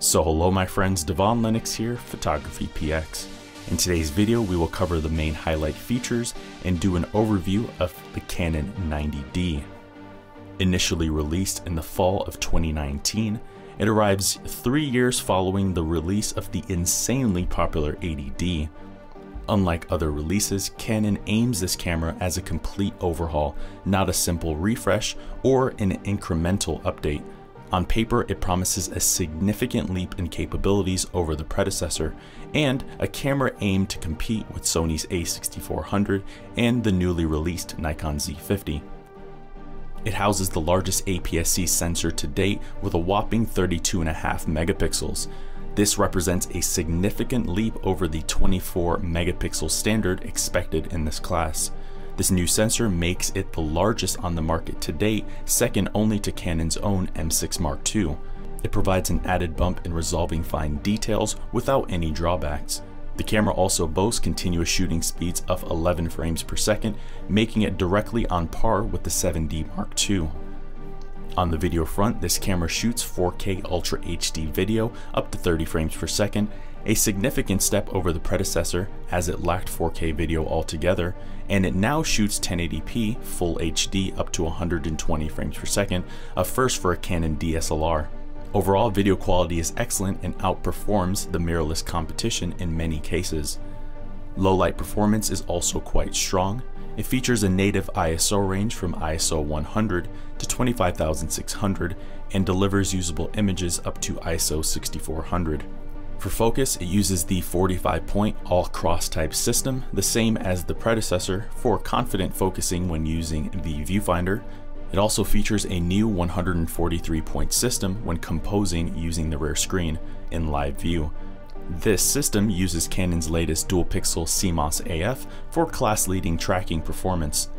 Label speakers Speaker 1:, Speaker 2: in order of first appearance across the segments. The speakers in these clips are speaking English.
Speaker 1: So hello my friends, Devon Lennox here, Photography PX. In today's video we will cover the main highlight features and do an overview of the Canon 90D. Initially released in the fall of 2019, it arrives three years following the release of the insanely popular 80D. Unlike other releases, Canon aims this camera as a complete overhaul, not a simple refresh or an incremental update. On paper, it promises a significant leap in capabilities over the predecessor, and a camera aimed to compete with Sony's a6400 and the newly released Nikon Z50. It houses the largest APS-C sensor to date with a whopping 32.5 megapixels. This represents a significant leap over the 24 megapixel standard expected in this class. This new sensor makes it the largest on the market to date, second only to Canon's own M6 Mark II. It provides an added bump in resolving fine details without any drawbacks. The camera also boasts continuous shooting speeds of 11 frames per second, making it directly on par with the 7D Mark II. On the video front, this camera shoots 4K Ultra HD video up to 30 frames per second, a significant step over the predecessor as it lacked 4K video altogether, and it now shoots 1080p Full HD up to 120 frames per second, a first for a Canon DSLR. Overall, video quality is excellent and outperforms the mirrorless competition in many cases. Low light performance is also quite strong. It features a native ISO range from ISO 100 to 25600 and delivers usable images up to ISO 6400. For focus, it uses the 45 point all cross type system, the same as the predecessor for confident focusing when using the viewfinder. It also features a new 143 point system when composing using the rear screen in live view. This system uses Canon's latest dual pixel CMOS AF for class leading tracking performance.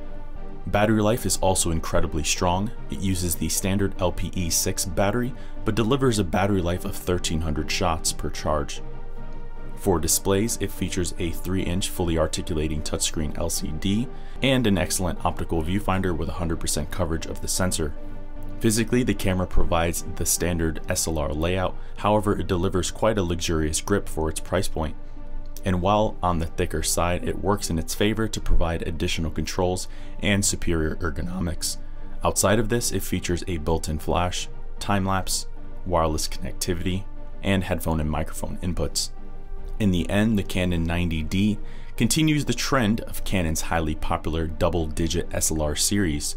Speaker 1: Battery life is also incredibly strong. It uses the standard LPE6 battery, but delivers a battery life of 1300 shots per charge. For displays, it features a 3-inch fully articulating touchscreen LCD and an excellent optical viewfinder with 100% coverage of the sensor. Physically, the camera provides the standard SLR layout, however it delivers quite a luxurious grip for its price point and while on the thicker side, it works in its favor to provide additional controls and superior ergonomics. Outside of this, it features a built-in flash, time-lapse, wireless connectivity, and headphone and microphone inputs. In the end, the Canon 90D continues the trend of Canon's highly popular double-digit SLR series,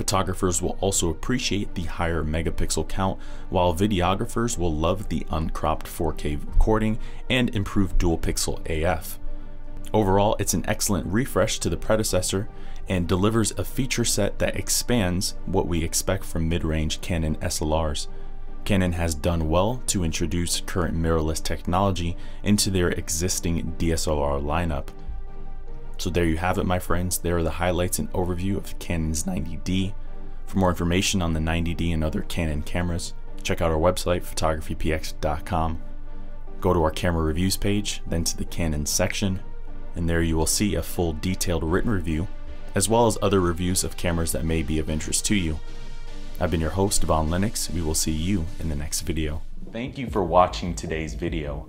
Speaker 1: Photographers will also appreciate the higher megapixel count, while videographers will love the uncropped 4K recording and improved dual pixel AF. Overall, it's an excellent refresh to the predecessor and delivers a feature set that expands what we expect from mid-range Canon SLRs. Canon has done well to introduce current mirrorless technology into their existing DSLR lineup. So there you have it, my friends. There are the highlights and overview of Canon's 90D. For more information on the 90D and other Canon cameras, check out our website, photographypx.com. Go to our camera reviews page, then to the Canon section, and there you will see a full detailed written review, as well as other reviews of cameras that may be of interest to you. I've been your host, Devon Lennox. We will see you in the next video. Thank you for watching today's video.